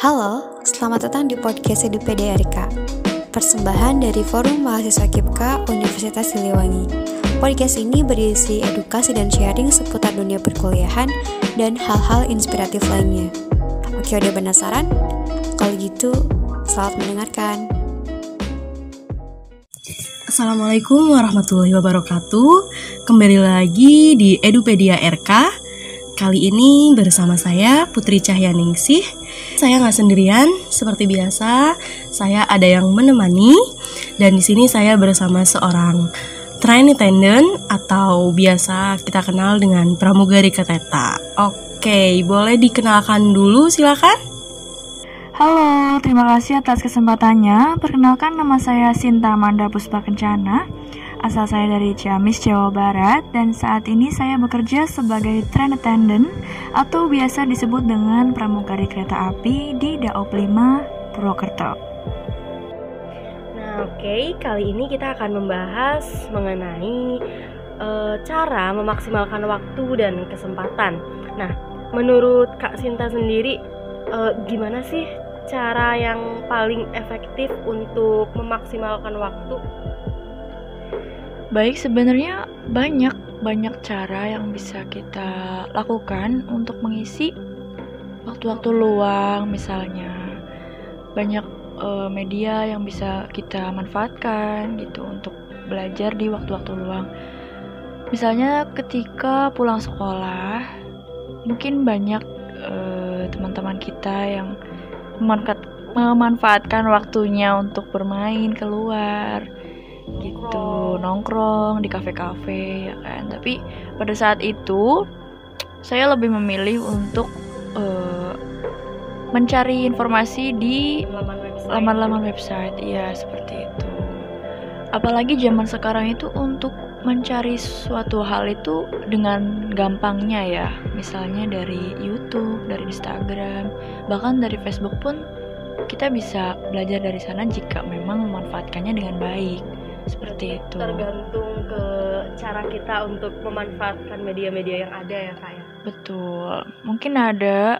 Halo, selamat datang di podcast Edu PDRK. Persembahan dari Forum Mahasiswa KIPKA Universitas Siliwangi. Podcast ini berisi edukasi dan sharing seputar dunia perkuliahan dan hal-hal inspiratif lainnya. Oke, udah penasaran? Kalau gitu, selamat mendengarkan. Assalamualaikum warahmatullahi wabarakatuh. Kembali lagi di Edupedia RK. Kali ini bersama saya Putri Cahyaningsih. Saya nggak sendirian, seperti biasa. Saya ada yang menemani dan di sini saya bersama seorang train attendant atau biasa kita kenal dengan pramugari Keteta. Oke, boleh dikenalkan dulu silakan. Halo, terima kasih atas kesempatannya. Perkenalkan nama saya Sinta Manda Puspa Kencana. Asal saya dari Ciamis, Jawa Barat dan saat ini saya bekerja sebagai train attendant atau biasa disebut dengan pramugari kereta api di Daop 5 Purwokerto. Nah, oke, okay. kali ini kita akan membahas mengenai uh, cara memaksimalkan waktu dan kesempatan. Nah, menurut Kak Sinta sendiri, uh, gimana sih cara yang paling efektif untuk memaksimalkan waktu? Baik, sebenarnya banyak banyak cara yang bisa kita lakukan untuk mengisi waktu-waktu luang misalnya. Banyak uh, media yang bisa kita manfaatkan gitu untuk belajar di waktu-waktu luang. Misalnya ketika pulang sekolah, mungkin banyak uh, teman-teman kita yang memanfaatkan waktunya untuk bermain keluar gitu nongkrong. di kafe-kafe ya kan. Tapi pada saat itu saya lebih memilih untuk uh, mencari informasi di laman-laman website. Ya seperti itu. Apalagi zaman sekarang itu untuk mencari suatu hal itu dengan gampangnya ya. Misalnya dari YouTube dari Instagram bahkan dari Facebook pun kita bisa belajar dari sana jika memang memanfaatkannya dengan baik seperti itu. tergantung ke cara kita untuk memanfaatkan media-media yang ada ya kak ya. Betul. Mungkin ada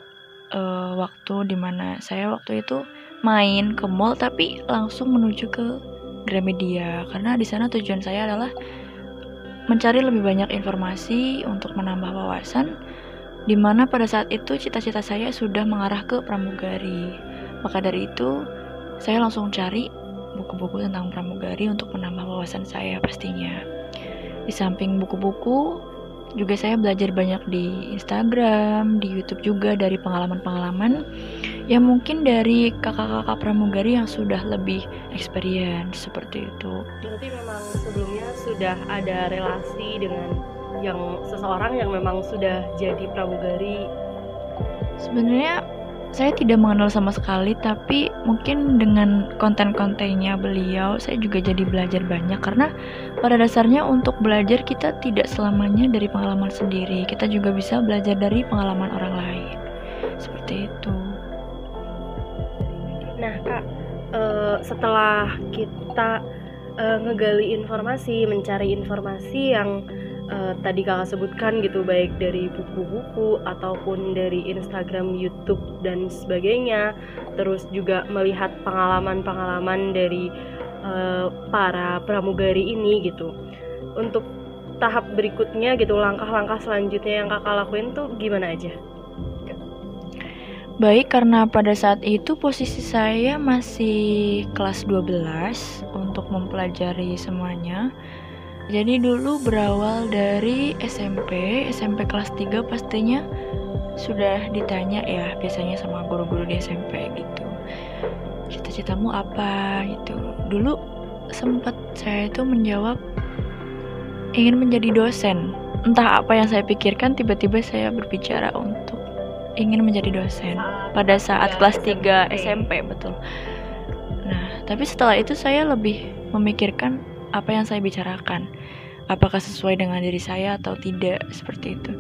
uh, waktu di mana saya waktu itu main ke mall tapi langsung menuju ke Gramedia. Karena di sana tujuan saya adalah mencari lebih banyak informasi untuk menambah wawasan, di mana pada saat itu cita-cita saya sudah mengarah ke pramugari. Maka dari itu, saya langsung cari buku-buku tentang pramugari untuk menambah wawasan saya pastinya. Di samping buku-buku, juga saya belajar banyak di Instagram, di YouTube juga dari pengalaman-pengalaman yang mungkin dari kakak-kakak pramugari yang sudah lebih experience seperti itu. Berarti memang sebelumnya sudah ada relasi dengan yang seseorang yang memang sudah jadi pramugari. Sebenarnya saya tidak mengenal sama sekali tapi mungkin dengan konten-kontennya beliau saya juga jadi belajar banyak. Karena pada dasarnya untuk belajar kita tidak selamanya dari pengalaman sendiri. Kita juga bisa belajar dari pengalaman orang lain. Seperti itu. Nah kak uh, setelah kita uh, ngegali informasi mencari informasi yang uh, tadi kakak sebutkan gitu baik dari buku-buku ataupun dari Instagram, YouTube dan sebagainya terus juga melihat pengalaman-pengalaman dari uh, para pramugari ini gitu untuk tahap berikutnya gitu langkah-langkah selanjutnya yang kakak lakuin tuh gimana aja? Baik, karena pada saat itu posisi saya masih kelas 12 untuk mempelajari semuanya. Jadi dulu berawal dari SMP, SMP kelas 3 pastinya sudah ditanya ya biasanya sama guru-guru di SMP gitu. Cita-citamu apa gitu. Dulu sempat saya itu menjawab ingin menjadi dosen. Entah apa yang saya pikirkan tiba-tiba saya berbicara untuk ingin menjadi dosen pada saat kelas 3 SMP betul. Nah, tapi setelah itu saya lebih memikirkan apa yang saya bicarakan? Apakah sesuai dengan diri saya atau tidak? Seperti itu.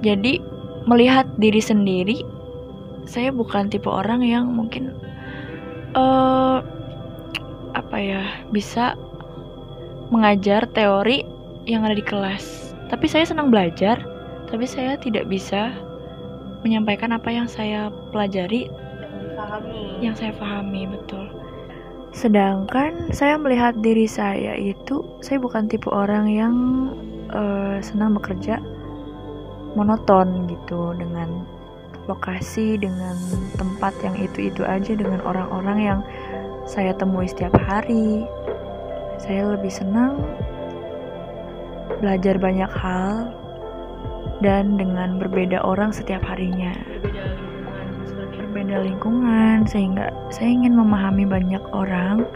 Jadi melihat diri sendiri saya bukan tipe orang yang mungkin uh, apa ya bisa mengajar teori yang ada di kelas. Tapi saya senang belajar. Tapi saya tidak bisa menyampaikan apa yang saya pelajari pahami. Yang saya pahami betul. Sedangkan saya melihat diri saya itu, saya bukan tipe orang yang uh, senang bekerja monoton gitu dengan lokasi, dengan tempat yang itu-itu aja, dengan orang-orang yang saya temui setiap hari. Saya lebih senang belajar banyak hal dan dengan berbeda orang setiap harinya. Berbeda lingkungan sehingga saya ingin memahami banyak orang,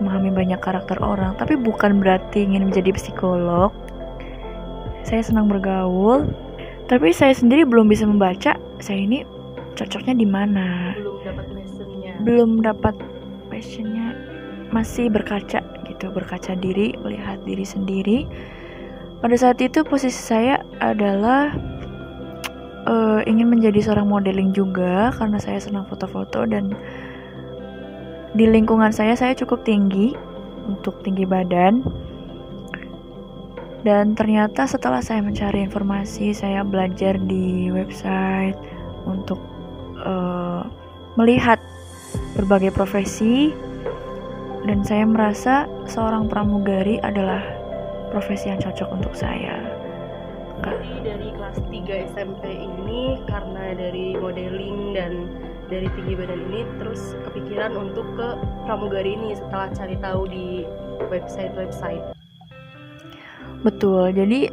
memahami banyak karakter orang, tapi bukan berarti ingin menjadi psikolog. Saya senang bergaul, tapi saya sendiri belum bisa membaca saya ini cocoknya di mana. Belum dapat passionnya. Belum dapat passionnya, masih berkaca gitu, berkaca diri, melihat diri sendiri. Pada saat itu posisi saya adalah uh, ingin menjadi seorang modeling juga karena saya senang foto-foto dan di lingkungan saya saya cukup tinggi untuk tinggi badan dan ternyata setelah saya mencari informasi saya belajar di website untuk uh, melihat berbagai profesi dan saya merasa seorang pramugari adalah profesi yang cocok untuk saya. Jadi dari kelas 3 SMP ini karena dari modeling dan dari tinggi badan ini terus kepikiran untuk ke pramugari ini setelah cari tahu di website-website. Betul. Jadi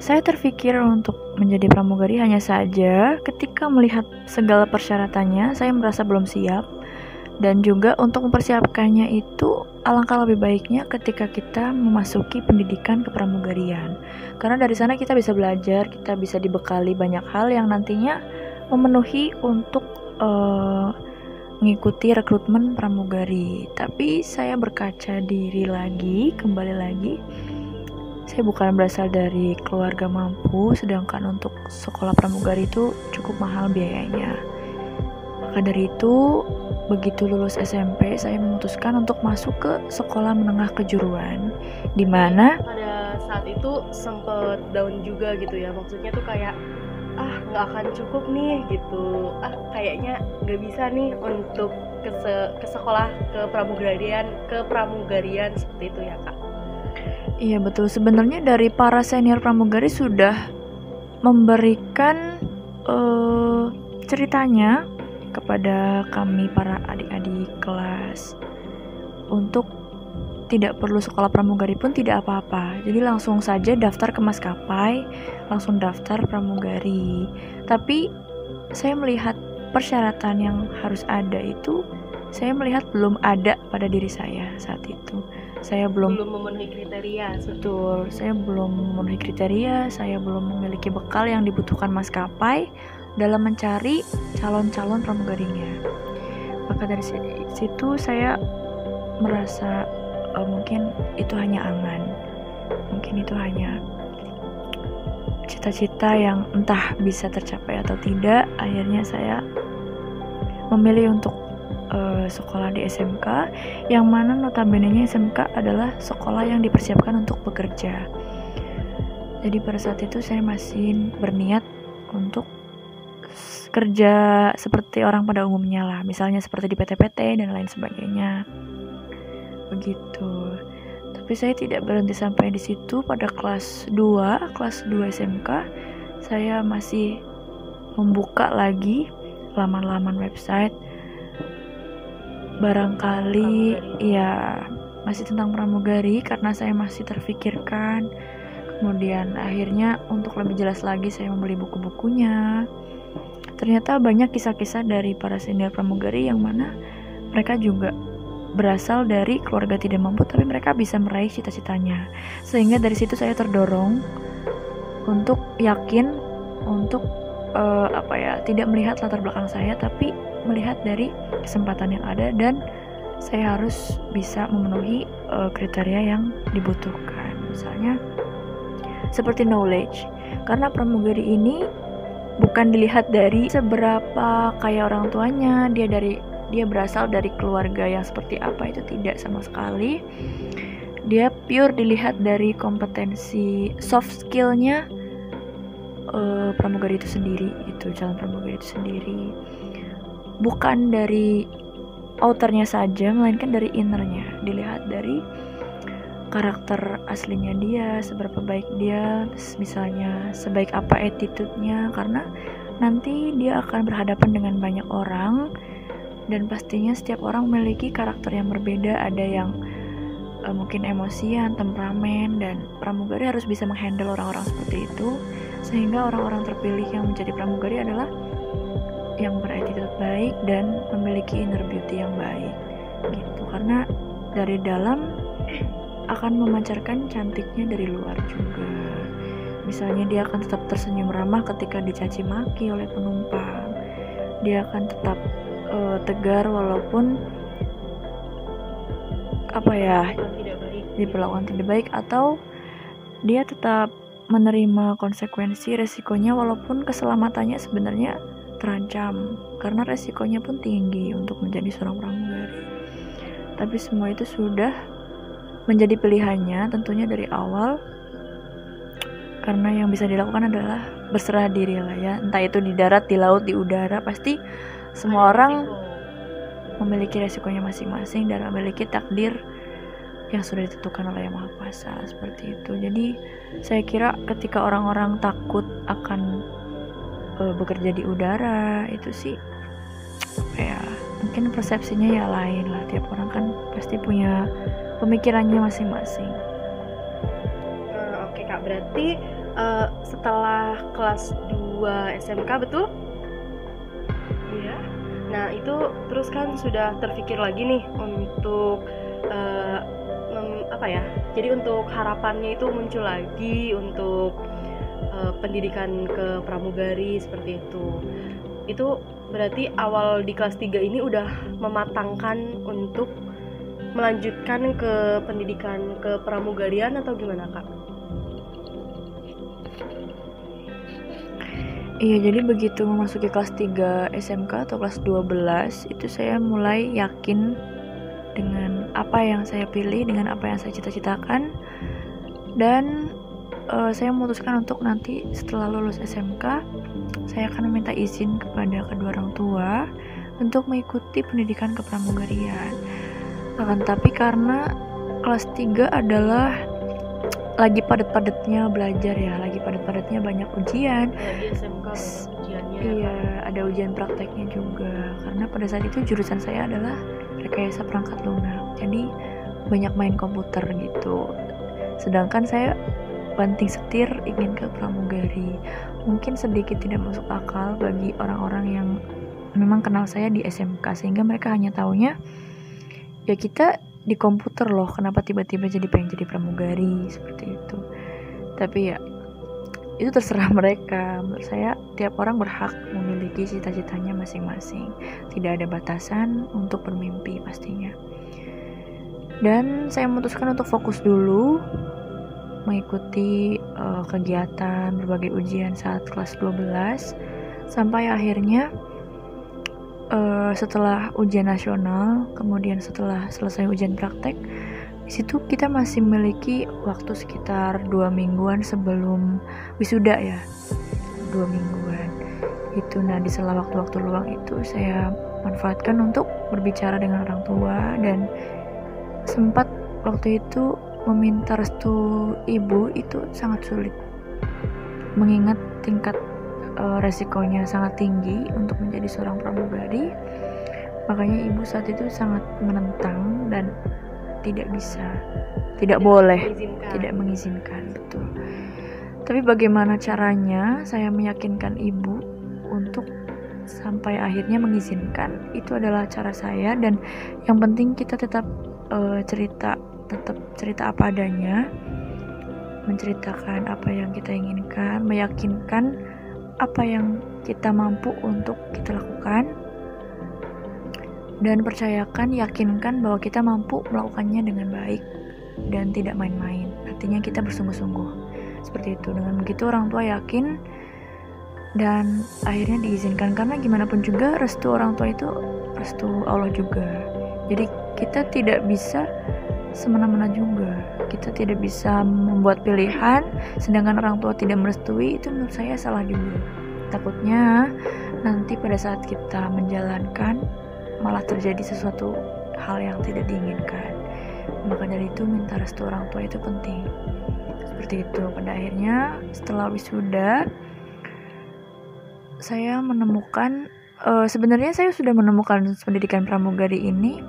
saya terpikir untuk menjadi pramugari hanya saja ketika melihat segala persyaratannya saya merasa belum siap dan juga untuk mempersiapkannya itu alangkah lebih baiknya ketika kita memasuki pendidikan kepramugarian. Karena dari sana kita bisa belajar, kita bisa dibekali banyak hal yang nantinya memenuhi untuk uh, mengikuti rekrutmen pramugari. Tapi saya berkaca diri lagi, kembali lagi. Saya bukan berasal dari keluarga mampu, sedangkan untuk sekolah pramugari itu cukup mahal biayanya. Maka dari itu, begitu lulus SMP, saya memutuskan untuk masuk ke sekolah menengah kejuruan, di mana pada saat itu sempet down juga gitu ya. Maksudnya tuh kayak ah nggak akan cukup nih gitu. Ah kayaknya nggak bisa nih untuk ke, se ke sekolah ke pramugarian ke pramugarian seperti itu ya kak. Iya betul. Sebenarnya dari para senior pramugari sudah memberikan uh, ceritanya kepada kami para adik-adik kelas untuk tidak perlu sekolah pramugari pun tidak apa-apa. Jadi langsung saja daftar ke maskapai, langsung daftar pramugari. Tapi saya melihat persyaratan yang harus ada itu saya melihat belum ada pada diri saya saat itu. Saya belum belum memenuhi kriteria. Betul, saya belum memenuhi kriteria, saya belum memiliki bekal yang dibutuhkan maskapai dalam mencari calon-calon pramugarinya. Maka dari situ saya merasa uh, mungkin itu hanya angan, mungkin itu hanya cita-cita yang entah bisa tercapai atau tidak. Akhirnya saya memilih untuk uh, sekolah di SMK, yang mana notabene-nya SMK adalah sekolah yang dipersiapkan untuk bekerja. Jadi pada saat itu saya masih berniat untuk kerja seperti orang pada umumnya lah. Misalnya seperti di PT-PT dan lain sebagainya. Begitu. Tapi saya tidak berhenti sampai di situ. Pada kelas 2 kelas 2 SMK saya masih membuka lagi laman-laman website. Barangkali ya masih tentang pramugari karena saya masih terfikirkan. Kemudian akhirnya untuk lebih jelas lagi saya membeli buku-bukunya Ternyata banyak kisah-kisah dari para senior pramugari yang mana mereka juga berasal dari keluarga tidak mampu tapi mereka bisa meraih cita-citanya. Sehingga dari situ saya terdorong untuk yakin untuk uh, apa ya, tidak melihat latar belakang saya tapi melihat dari kesempatan yang ada dan saya harus bisa memenuhi uh, kriteria yang dibutuhkan. Misalnya seperti knowledge. Karena pramugari ini bukan dilihat dari seberapa kaya orang tuanya dia dari dia berasal dari keluarga yang seperti apa itu tidak sama sekali. Dia pure dilihat dari kompetensi soft skillnya uh, pramugari itu sendiri itu jalan pramugari itu sendiri. Bukan dari outernya saja melainkan dari innernya dilihat dari karakter aslinya dia seberapa baik dia misalnya sebaik apa attitude-nya karena nanti dia akan berhadapan dengan banyak orang dan pastinya setiap orang memiliki karakter yang berbeda. Ada yang uh, mungkin emosian, temperamen dan pramugari harus bisa menghandle orang-orang seperti itu sehingga orang-orang terpilih yang menjadi pramugari adalah yang berattitude baik dan memiliki inner beauty yang baik gitu. Karena dari dalam akan memancarkan cantiknya dari luar juga. Misalnya dia akan tetap tersenyum ramah ketika dicaci maki oleh penumpang. Dia akan tetap uh, tegar walaupun apa ya diperlakukan tidak baik atau dia tetap menerima konsekuensi resikonya walaupun keselamatannya sebenarnya terancam karena resikonya pun tinggi untuk menjadi seorang pramugari tapi semua itu sudah menjadi pilihannya tentunya dari awal karena yang bisa dilakukan adalah berserah diri lah ya. Entah itu di darat di laut di udara pasti semua orang memiliki resikonya masing-masing dan memiliki takdir yang sudah ditentukan oleh Yang Maha Kuasa seperti itu. Jadi saya kira ketika orang-orang takut akan uh, bekerja di udara itu sih ya mungkin persepsinya ya lain lah. Tiap orang kan pasti punya pemikirannya masing-masing. Uh, Oke okay, kak berarti uh, setelah kelas 2 SMK betul? Nah itu terus kan sudah terpikir lagi nih untuk uh, mem, apa ya? Jadi untuk harapannya itu muncul lagi untuk uh, pendidikan ke pramugari seperti itu. Itu berarti awal di kelas 3 ini udah mematangkan untuk melanjutkan ke pendidikan ke pramugarian atau gimana kak? Iya, jadi begitu memasuki kelas 3 SMK atau kelas 12 itu saya mulai yakin dengan apa yang saya pilih, dengan apa yang saya cita-citakan dan uh, saya memutuskan untuk nanti setelah lulus SMK saya akan meminta izin kepada kedua orang tua untuk mengikuti pendidikan kepramugarian. Akan tapi karena kelas 3 adalah lagi padat-padatnya belajar ya lagi padat-padatnya banyak ujian. Iya ada ujian prakteknya juga. Karena pada saat itu jurusan saya adalah rekayasa perangkat lunak. Jadi banyak main komputer gitu. Sedangkan saya banting setir ingin ke pramugari. Mungkin sedikit tidak masuk akal bagi orang-orang yang memang kenal saya di SMK sehingga mereka hanya taunya ya kita di komputer loh. Kenapa tiba-tiba jadi pengen jadi pramugari? Seperti itu. Tapi ya itu terserah mereka. Menurut saya tiap orang berhak memiliki cita-citanya masing-masing. Tidak ada batasan untuk bermimpi pastinya. Dan saya memutuskan untuk fokus dulu mengikuti uh, kegiatan berbagai ujian saat kelas 12 sampai akhirnya uh, setelah ujian nasional, kemudian setelah selesai ujian praktek, di situ kita masih memiliki waktu sekitar dua mingguan sebelum wisuda ya, dua mingguan. Itu nah di sela waktu-waktu luang itu saya manfaatkan untuk berbicara dengan orang tua dan sempat waktu itu meminta restu ibu itu sangat sulit mengingat tingkat uh, resikonya sangat tinggi untuk menjadi seorang pramugari. Makanya ibu saat itu sangat menentang dan tidak bisa tidak, boleh mengizinkan. tidak mengizinkan betul. Tapi bagaimana caranya? Saya meyakinkan ibu untuk sampai akhirnya mengizinkan. Itu adalah cara saya dan yang penting kita tetap uh, cerita tetap cerita apa adanya menceritakan apa yang kita inginkan meyakinkan apa yang kita mampu untuk kita lakukan dan percayakan, yakinkan bahwa kita mampu melakukannya dengan baik dan tidak main-main. Artinya kita bersungguh-sungguh. Seperti itu. Dengan begitu orang tua yakin dan akhirnya diizinkan karena gimana pun juga restu orang tua itu restu Allah juga. Jadi kita tidak bisa semena-mena juga. Kita tidak bisa membuat pilihan sedangkan orang tua tidak merestui itu menurut saya salah juga. Takutnya nanti pada saat kita menjalankan malah terjadi sesuatu hal yang tidak diinginkan maka dari itu minta restu orang tua itu penting seperti itu pada akhirnya setelah wisuda saya menemukan uh, sebenarnya saya sudah menemukan pendidikan pramugari ini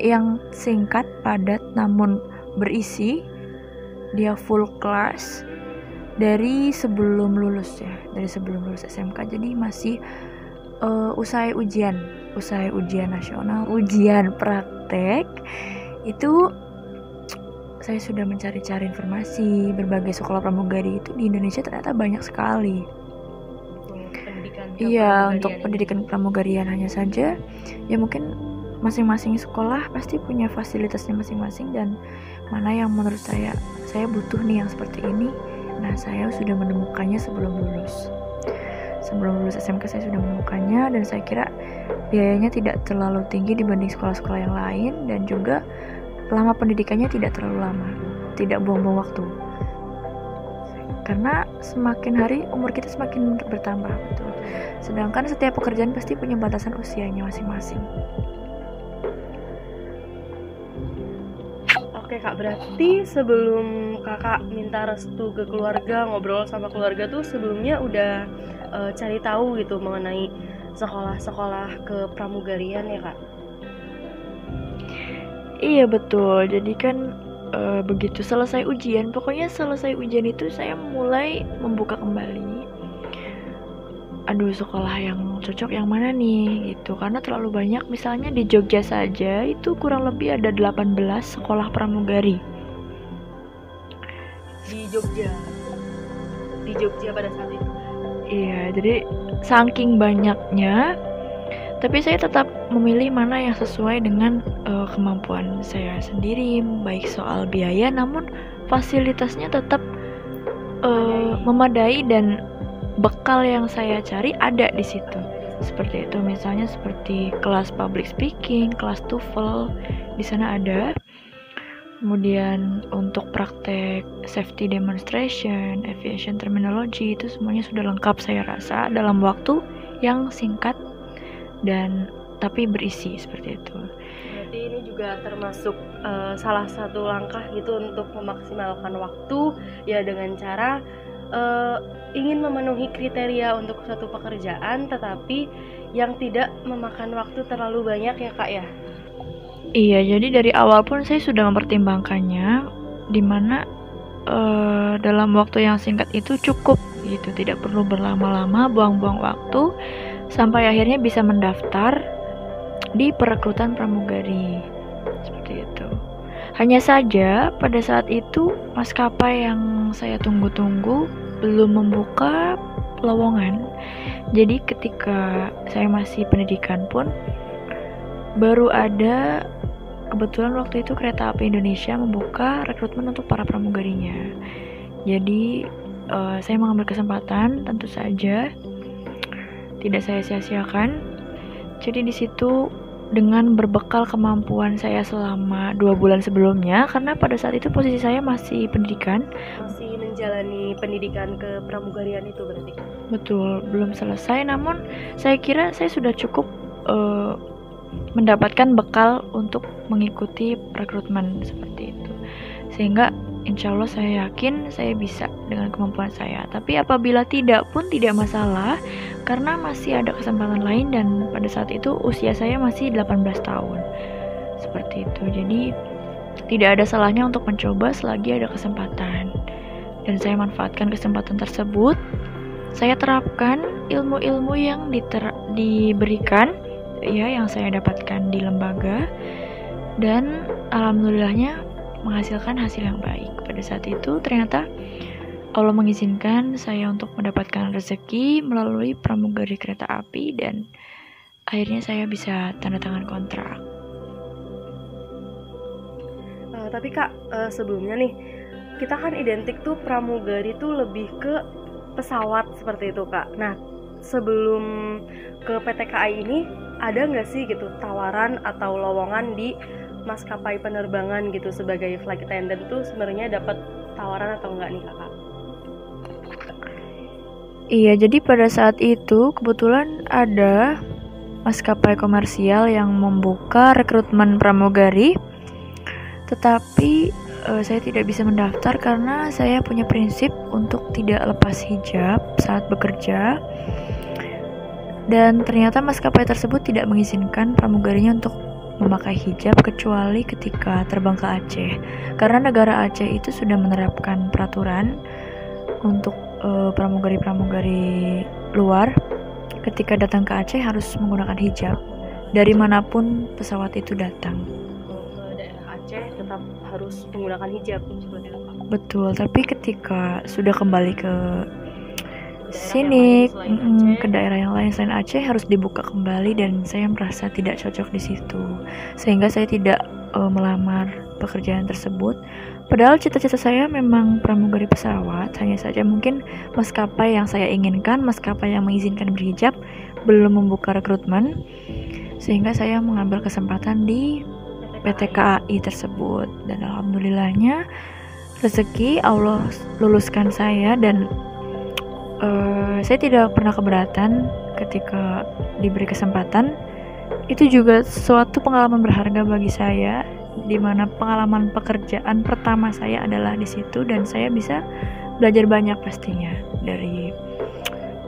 yang singkat padat namun berisi. Dia full class dari sebelum lulus ya dari sebelum lulus SMK jadi masih uh, usai ujian usai ujian nasional ujian praktek. Itu saya sudah mencari-cari informasi berbagai sekolah pramugari itu di Indonesia ternyata banyak sekali. iya, untuk pendidikan pramugarian hanya saja. Ya mungkin masing-masing sekolah pasti punya fasilitasnya masing-masing dan mana yang menurut saya saya butuh nih yang seperti ini. Nah, saya sudah menemukannya sebelum lulus. Sebelum lulus SMK saya sudah menemukannya dan saya kira biayanya tidak terlalu tinggi dibanding sekolah-sekolah yang lain dan juga lama pendidikannya tidak terlalu lama, tidak buang-buang waktu. Karena semakin hari umur kita semakin bertambah, betul. Sedangkan setiap pekerjaan pasti punya batasan usianya masing-masing. Oke kak, berarti sebelum kakak minta restu ke keluarga, ngobrol sama keluarga tuh sebelumnya udah uh, cari tahu gitu mengenai sekolah-sekolah ke pramugarian ya kak? Iya betul. Jadi kan uh, begitu selesai ujian, pokoknya selesai ujian itu saya mulai membuka kembali. Aduh, sekolah yang cocok yang mana nih gitu. Karena terlalu banyak misalnya di Jogja saja itu kurang lebih ada 18 sekolah pramugari. Di Jogja. Di Jogja pada saat itu. Iya, jadi saking banyaknya tapi saya tetap memilih mana yang sesuai dengan uh, kemampuan saya sendiri baik soal biaya namun fasilitasnya tetap uh, memadai dan bekal yang saya cari ada di situ seperti itu misalnya seperti kelas public speaking kelas TOEFL di sana ada kemudian untuk praktek safety demonstration aviation terminology itu semuanya sudah lengkap saya rasa dalam waktu yang singkat dan tapi berisi seperti itu. Berarti ini juga termasuk uh, salah satu langkah gitu untuk memaksimalkan waktu ya dengan cara uh, ingin memenuhi kriteria untuk suatu pekerjaan tetapi yang tidak memakan waktu terlalu banyak ya kak ya. Iya, jadi dari awal pun saya sudah mempertimbangkannya di mana uh, dalam waktu yang singkat itu cukup gitu, tidak perlu berlama-lama buang-buang waktu sampai akhirnya bisa mendaftar di perekrutan pramugari seperti itu. Hanya saja pada saat itu maskapai yang saya tunggu-tunggu belum membuka lowongan. Jadi ketika saya masih pendidikan pun baru ada kebetulan waktu itu kereta api Indonesia membuka rekrutmen untuk para pramugarinya. Jadi uh, saya mengambil kesempatan tentu saja tidak saya sia-siakan. Jadi di situ dengan berbekal kemampuan saya selama dua bulan sebelumnya, karena pada saat itu posisi saya masih pendidikan, masih menjalani pendidikan ke pramugarian itu berarti. Betul, belum selesai. Namun saya kira saya sudah cukup uh, mendapatkan bekal untuk mengikuti rekrutmen seperti itu, sehingga insya Allah saya yakin saya bisa dengan kemampuan saya. Tapi apabila tidak pun tidak masalah, karena masih ada kesempatan lain dan pada saat itu usia saya masih 18 tahun. Seperti itu. Jadi tidak ada salahnya untuk mencoba selagi ada kesempatan. Dan saya manfaatkan kesempatan tersebut. Saya terapkan ilmu-ilmu yang diberikan ya yang saya dapatkan di lembaga dan alhamdulillahnya menghasilkan hasil yang baik. Pada saat itu ternyata Allah mengizinkan saya untuk mendapatkan rezeki melalui pramugari kereta api dan akhirnya saya bisa tanda tangan kontrak. Uh, tapi kak uh, sebelumnya nih kita kan identik tuh pramugari tuh lebih ke pesawat seperti itu kak. Nah sebelum ke PT KAI ini ada nggak sih gitu tawaran atau lowongan di maskapai penerbangan gitu sebagai flight attendant tuh sebenarnya dapat tawaran atau enggak nih kakak? Iya, jadi pada saat itu kebetulan ada maskapai komersial yang membuka rekrutmen pramugari, tetapi uh, saya tidak bisa mendaftar karena saya punya prinsip untuk tidak lepas hijab saat bekerja. Dan ternyata maskapai tersebut tidak mengizinkan pramugarinya untuk memakai hijab kecuali ketika terbang ke Aceh. Karena negara Aceh itu sudah menerapkan peraturan untuk uh, pramugari-pramugari luar ketika datang ke Aceh harus menggunakan hijab. Dari mana pun pesawat itu datang. Aceh tetap harus menggunakan hijab Betul, tapi ketika sudah kembali ke sini mm, ke daerah yang lain selain Aceh harus dibuka kembali dan saya merasa tidak cocok di situ. Sehingga saya tidak uh, melamar pekerjaan tersebut padahal cita-cita saya memang pramugari pesawat hanya saja mungkin maskapai yang saya inginkan maskapai yang mengizinkan berhijab belum membuka rekrutmen sehingga saya mengambil kesempatan di PT KAI tersebut. Dan alhamdulillahnya rezeki Allah luluskan saya dan uh, saya tidak pernah keberatan ketika diberi kesempatan. Itu juga suatu pengalaman berharga bagi saya di mana pengalaman pekerjaan pertama saya adalah di situ dan saya bisa belajar banyak pastinya. Dari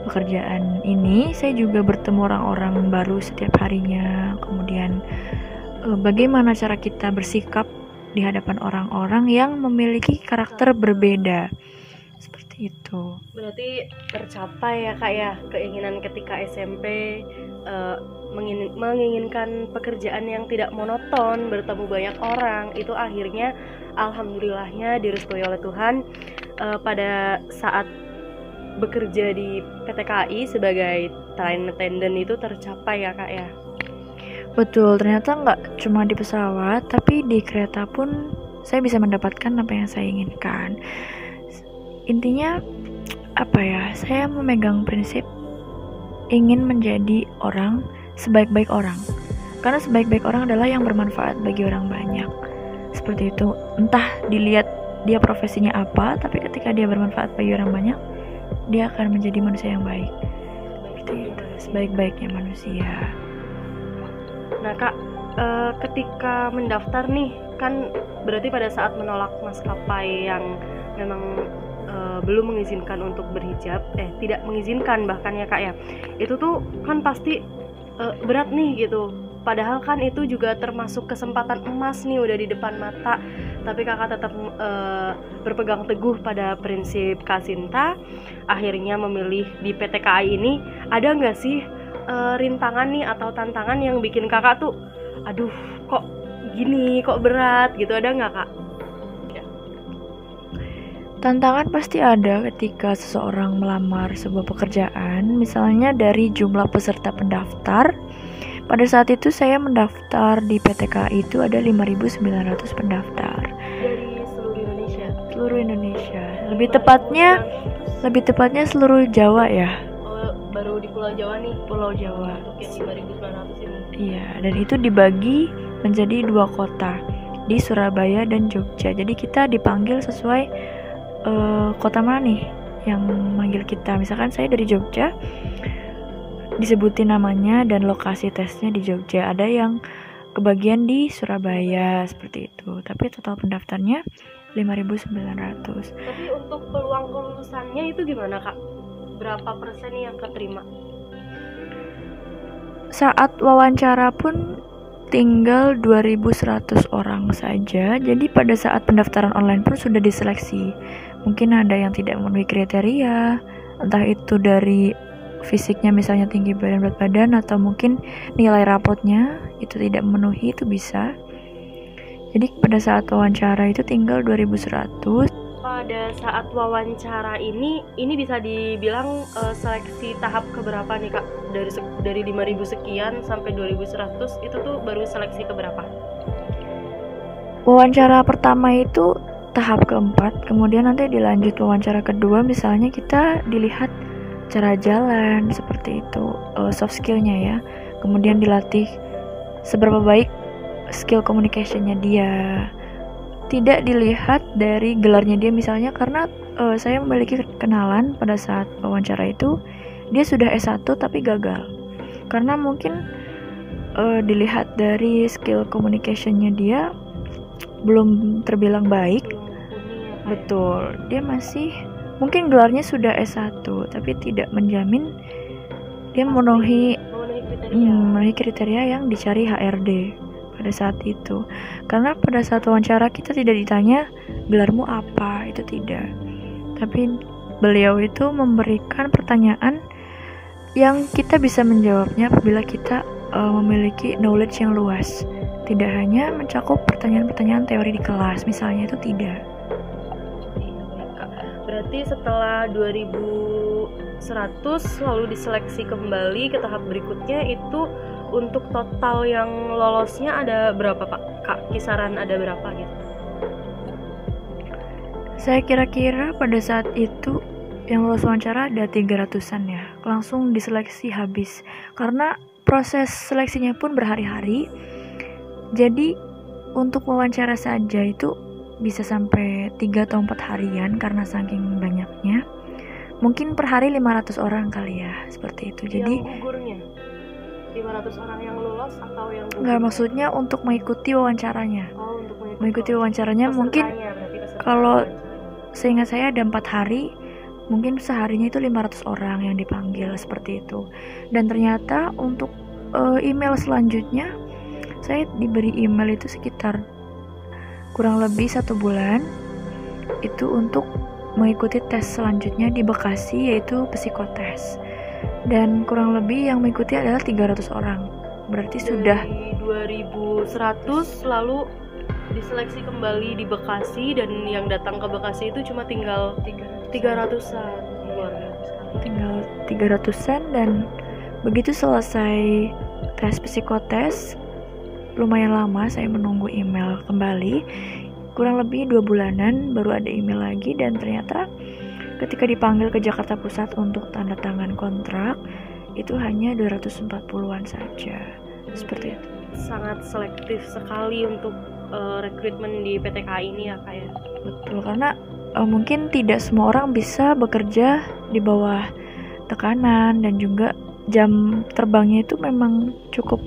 pekerjaan ini saya juga bertemu orang-orang baru setiap harinya. Kemudian uh, bagaimana cara kita bersikap di hadapan orang-orang yang memiliki karakter berbeda itu. Berarti tercapai ya kak ya keinginan ketika SMP uh, menginginkan pekerjaan yang tidak monoton, bertemu banyak orang. Itu akhirnya alhamdulillahnya direstui oleh Tuhan uh, pada saat bekerja di PT KAI sebagai train attendant itu tercapai ya kak ya. Betul, ternyata nggak cuma di pesawat, tapi di kereta pun saya bisa mendapatkan apa yang saya inginkan. Intinya, apa ya, saya memegang prinsip ingin menjadi orang sebaik-baik orang. Karena sebaik-baik orang adalah yang bermanfaat bagi orang banyak. Seperti itu, entah dilihat dia profesinya apa, tapi ketika dia bermanfaat bagi orang banyak, dia akan menjadi manusia yang baik. Seperti itu, sebaik-baiknya manusia. Nah kak, e, ketika mendaftar nih kan berarti pada saat menolak maskapai yang memang e, belum mengizinkan untuk berhijab, eh tidak mengizinkan bahkan ya kak ya, itu tuh kan pasti e, berat nih gitu. Padahal kan itu juga termasuk kesempatan emas nih udah di depan mata. Tapi kakak tetap e, berpegang teguh pada prinsip Kasinta. Akhirnya memilih di PT KAI ini. Ada nggak sih uh, rintangan nih atau tantangan yang bikin kakak tuh aduh kok gini kok berat gitu ada nggak kak Tantangan pasti ada ketika seseorang melamar sebuah pekerjaan, misalnya dari jumlah peserta pendaftar. Pada saat itu saya mendaftar di PTK itu ada 5.900 pendaftar. Dari seluruh Indonesia. Seluruh Indonesia. Lebih tepatnya lebih tepatnya seluruh Jawa ya baru di Pulau Jawa nih Pulau Jawa untuk yang 5900 ini iya dan itu dibagi menjadi dua kota di Surabaya dan Jogja jadi kita dipanggil sesuai uh, kota mana nih yang manggil kita misalkan saya dari Jogja disebutin namanya dan lokasi tesnya di Jogja ada yang kebagian di Surabaya seperti itu tapi total pendaftarnya 5.900 tapi untuk peluang kelulusannya itu gimana kak berapa persen yang keterima? Saat wawancara pun tinggal 2100 orang saja. Jadi pada saat pendaftaran online pun sudah diseleksi. Mungkin ada yang tidak memenuhi kriteria, entah itu dari fisiknya misalnya tinggi badan berat badan atau mungkin nilai rapotnya itu tidak memenuhi itu bisa. Jadi pada saat wawancara itu tinggal 2100 pada saat wawancara ini ini bisa dibilang uh, seleksi tahap keberapa nih kak? Dari dari 5000 sekian sampai 2100 itu tuh baru seleksi keberapa? Wawancara pertama itu tahap keempat kemudian nanti dilanjut wawancara kedua misalnya kita dilihat cara jalan seperti itu uh, soft skillnya ya. Kemudian dilatih seberapa baik skill communicationnya dia. Tidak dilihat dari gelarnya dia misalnya karena uh, saya memiliki kenalan pada saat wawancara itu dia sudah S1 tapi gagal. Karena mungkin uh, dilihat dari skill communicationnya dia belum terbilang baik betul. Dia masih mungkin gelarnya sudah S1 tapi tidak menjamin dia memenuhi memenuhi kriteria yang dicari HRD pada saat itu. Karena pada saat wawancara kita tidak ditanya gelarmu apa? Itu tidak. Tapi beliau itu memberikan pertanyaan yang kita bisa menjawabnya apabila kita uh, memiliki knowledge yang luas. Tidak hanya mencakup pertanyaan-pertanyaan teori di kelas misalnya itu tidak berarti setelah 2100 lalu diseleksi kembali ke tahap berikutnya itu untuk total yang lolosnya ada berapa pak? Kak kisaran ada berapa gitu? Saya kira-kira pada saat itu yang lolos wawancara ada 300an ya. Langsung diseleksi habis. Karena proses seleksinya pun berhari-hari. Jadi untuk wawancara saja itu bisa sampai 3 atau 4 harian karena saking banyaknya. Mungkin per hari 500 orang kali ya seperti itu. Jadi yang gugurnya 500 orang yang lolos atau yang Enggak maksudnya untuk mengikuti wawancaranya. Oh, untuk mengikuti, mengikuti wawancaranya mungkin kalau seingat saya ada empat hari mungkin seharinya itu 500 orang yang dipanggil seperti itu. Dan ternyata untuk uh, email selanjutnya saya diberi email itu sekitar kurang lebih satu bulan itu untuk mengikuti tes selanjutnya di Bekasi yaitu psikotes dan kurang lebih yang mengikuti adalah 300 orang. Berarti Dari sudah 2100 lalu diseleksi kembali di Bekasi dan yang datang ke Bekasi itu cuma tinggal 300-an. tinggal 300-an dan begitu selesai tes psikotes lumayan lama saya menunggu email kembali. Kurang lebih dua bulanan baru ada email lagi dan ternyata ketika dipanggil ke Jakarta Pusat untuk tanda tangan kontrak itu hanya 240-an saja. Seperti itu. Sangat selektif sekali untuk uh, rekrutmen di PTK ini ya kak ya? Betul karena uh, mungkin tidak semua orang bisa bekerja di bawah tekanan dan juga jam terbangnya itu memang cukup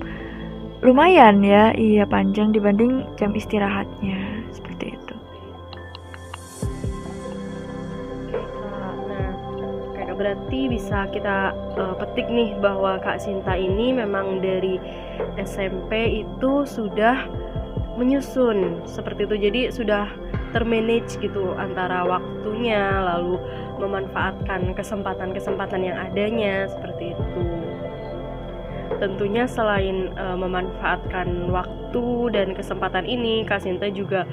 lumayan ya iya panjang dibanding jam istirahatnya seperti itu. Berarti bisa kita uh, petik nih bahwa Kak Sinta ini memang dari SMP itu sudah menyusun seperti itu. Jadi sudah termanage gitu antara waktunya lalu memanfaatkan kesempatan-kesempatan yang adanya seperti itu tentunya selain uh, memanfaatkan waktu dan kesempatan ini Kak Sinta juga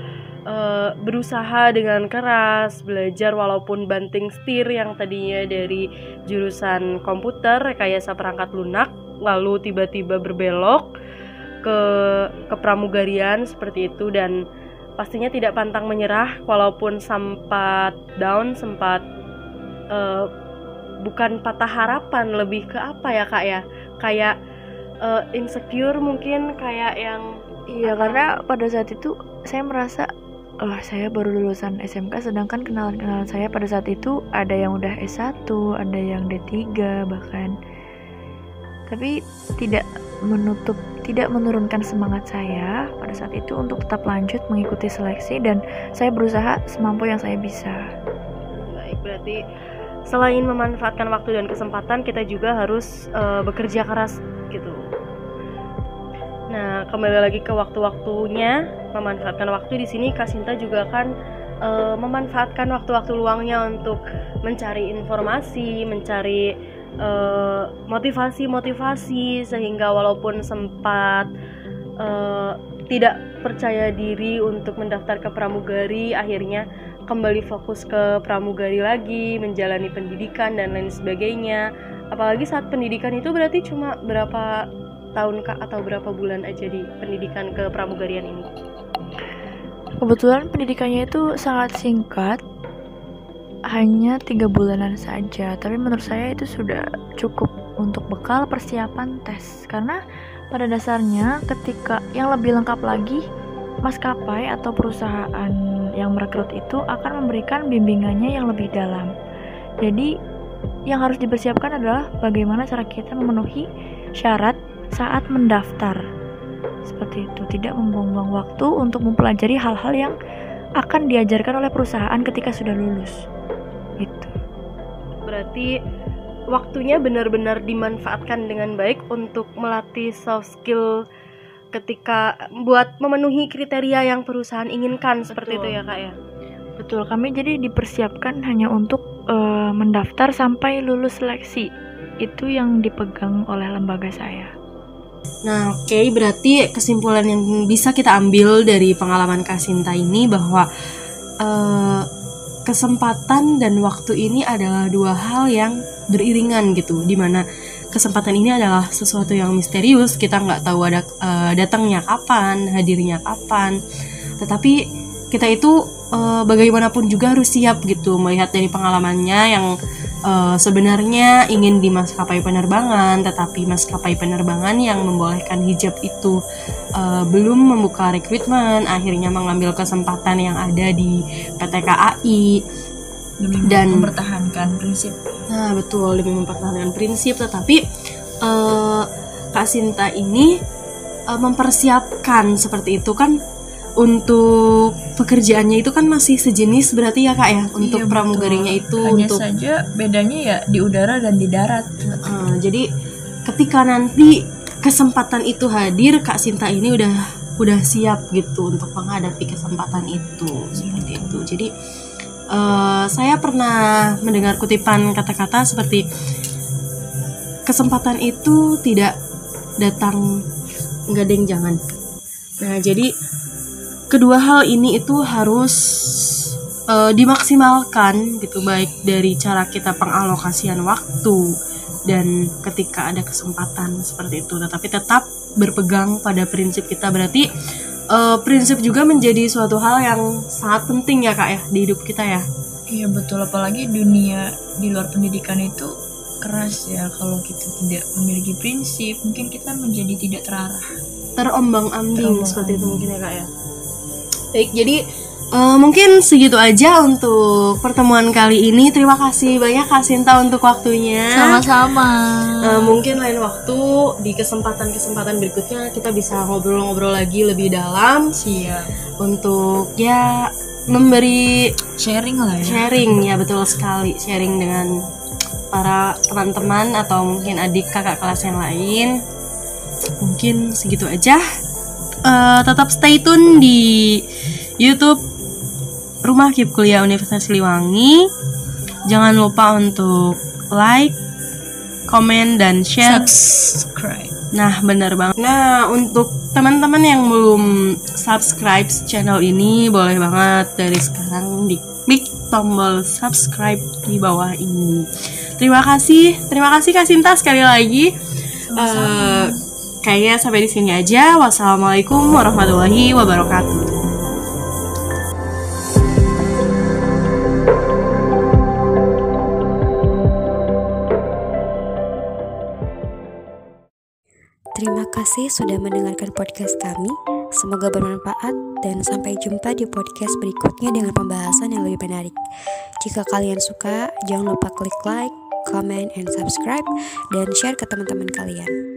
uh, berusaha dengan keras belajar walaupun banting setir yang tadinya dari jurusan komputer rekayasa perangkat lunak lalu tiba-tiba berbelok ke kepramugarian seperti itu dan pastinya tidak pantang menyerah walaupun sempat down sempat uh, bukan patah harapan lebih ke apa ya kak ya? Kayak uh, insecure mungkin kayak yang iya karena pada saat itu saya merasa oh saya baru lulusan SMK sedangkan kenalan-kenalan saya pada saat itu ada yang udah S1 ada yang D3 bahkan. Tapi tidak menutup tidak menurunkan semangat saya pada saat itu untuk tetap lanjut mengikuti seleksi dan saya berusaha semampu yang saya bisa. Baik berarti selain memanfaatkan waktu dan kesempatan kita juga harus uh, bekerja keras gitu Nah, kembali lagi ke waktu-waktunya, memanfaatkan waktu di sini Kasinta juga kan e, memanfaatkan waktu-waktu luangnya untuk mencari informasi, mencari eh, motivasi-motivasi sehingga walaupun sempat e, tidak percaya diri untuk mendaftar ke pramugari, akhirnya kembali fokus ke pramugari lagi, menjalani pendidikan dan lain sebagainya. Apalagi saat pendidikan itu berarti cuma berapa tahun kak atau berapa bulan aja di pendidikan ke pramugarian ini? Kebetulan pendidikannya itu sangat singkat, hanya tiga bulanan saja. Tapi menurut saya itu sudah cukup untuk bekal persiapan tes. Karena pada dasarnya ketika yang lebih lengkap lagi, maskapai atau perusahaan yang merekrut itu akan memberikan bimbingannya yang lebih dalam. Jadi yang harus dipersiapkan adalah bagaimana cara kita memenuhi syarat saat mendaftar. Seperti itu, tidak membuang-buang waktu untuk mempelajari hal-hal yang akan diajarkan oleh perusahaan ketika sudah lulus. Gitu. Berarti waktunya benar-benar dimanfaatkan dengan baik untuk melatih soft skill ketika buat memenuhi kriteria yang perusahaan inginkan seperti Betul. itu ya kak ya Betul, kami jadi dipersiapkan hanya untuk eh, mendaftar sampai lulus seleksi. Itu yang dipegang oleh lembaga saya. Nah, oke, berarti kesimpulan yang bisa kita ambil dari pengalaman Kasinta ini bahwa eh, kesempatan dan waktu ini adalah dua hal yang beriringan gitu, di mana kesempatan ini adalah sesuatu yang misterius, kita nggak tahu ada eh, datangnya kapan, hadirnya kapan, tetapi kita itu eh, bagaimanapun juga harus siap gitu melihat dari pengalamannya yang eh, sebenarnya ingin di maskapai penerbangan, tetapi maskapai penerbangan yang membolehkan hijab itu eh, belum membuka rekrutmen, akhirnya mengambil kesempatan yang ada di PT KAI. Demi Dan- mempertahankan prinsip. Nah betul demi mempertahankan prinsip, tetapi eh, Kak Sinta ini eh, mempersiapkan seperti itu kan untuk pekerjaannya itu kan masih sejenis berarti ya kak ya untuk Iya, pramugarinya betul. itu Hanya untuk saja bedanya ya di udara dan di darat. Eh, jadi ketika nanti kesempatan itu hadir kak Sinta ini udah udah siap gitu untuk menghadapi kesempatan itu seperti itu jadi eh, saya pernah mendengar kutipan kata-kata seperti kesempatan itu tidak datang nggak deng jangan nah jadi kedua hal ini itu harus eh, dimaksimalkan gitu baik dari cara kita pengalokasian waktu dan ketika ada kesempatan seperti itu. Tetapi tetap berpegang pada prinsip kita. Berarti eh, prinsip juga menjadi suatu hal yang sangat penting ya kak ya di hidup kita ya. Iya betul, apalagi dunia di luar pendidikan itu keras ya kalau kita tidak memiliki prinsip, mungkin kita menjadi tidak terarah. terombang-ambing Terombang-ambing. seperti itu mungkin ya kak ya baik jadi eh, mungkin segitu aja untuk pertemuan kali ini. Terima kasih banyak kak Sinta untuk waktunya. Sama-sama. Eh, mungkin lain waktu di kesempatan-kesempatan berikutnya kita bisa ngobrol-ngobrol lagi lebih dalam. Siap. untuk ya memberi Sharing lah ya. sharing. Ya betul sekali. Sharing dengan para teman-teman atau mungkin adik kakak kelas yang lain. Mungkin segitu aja. Eh, tetap stay tune di YouTube Rumah Kip Kuliah Universitas Siliwangi jangan lupa untuk like komen dan share Subscribe. Nah, benar banget. Nah, untuk teman-teman yang belum subscribe channel ini, boleh banget dari sekarang diklik tombol subscribe di bawah ini. Terima kasih, terima kasih Kak Sinta sekali lagi. Eh, kayaknya sampai di sini aja. Wassalamualaikum warahmatullahi wabarakatuh. Kasih sudah mendengarkan podcast kami. Semoga bermanfaat dan sampai jumpa di podcast berikutnya dengan pembahasan yang lebih menarik. Jika kalian suka, jangan lupa klik like, comment, and subscribe dan share ke teman-teman kalian.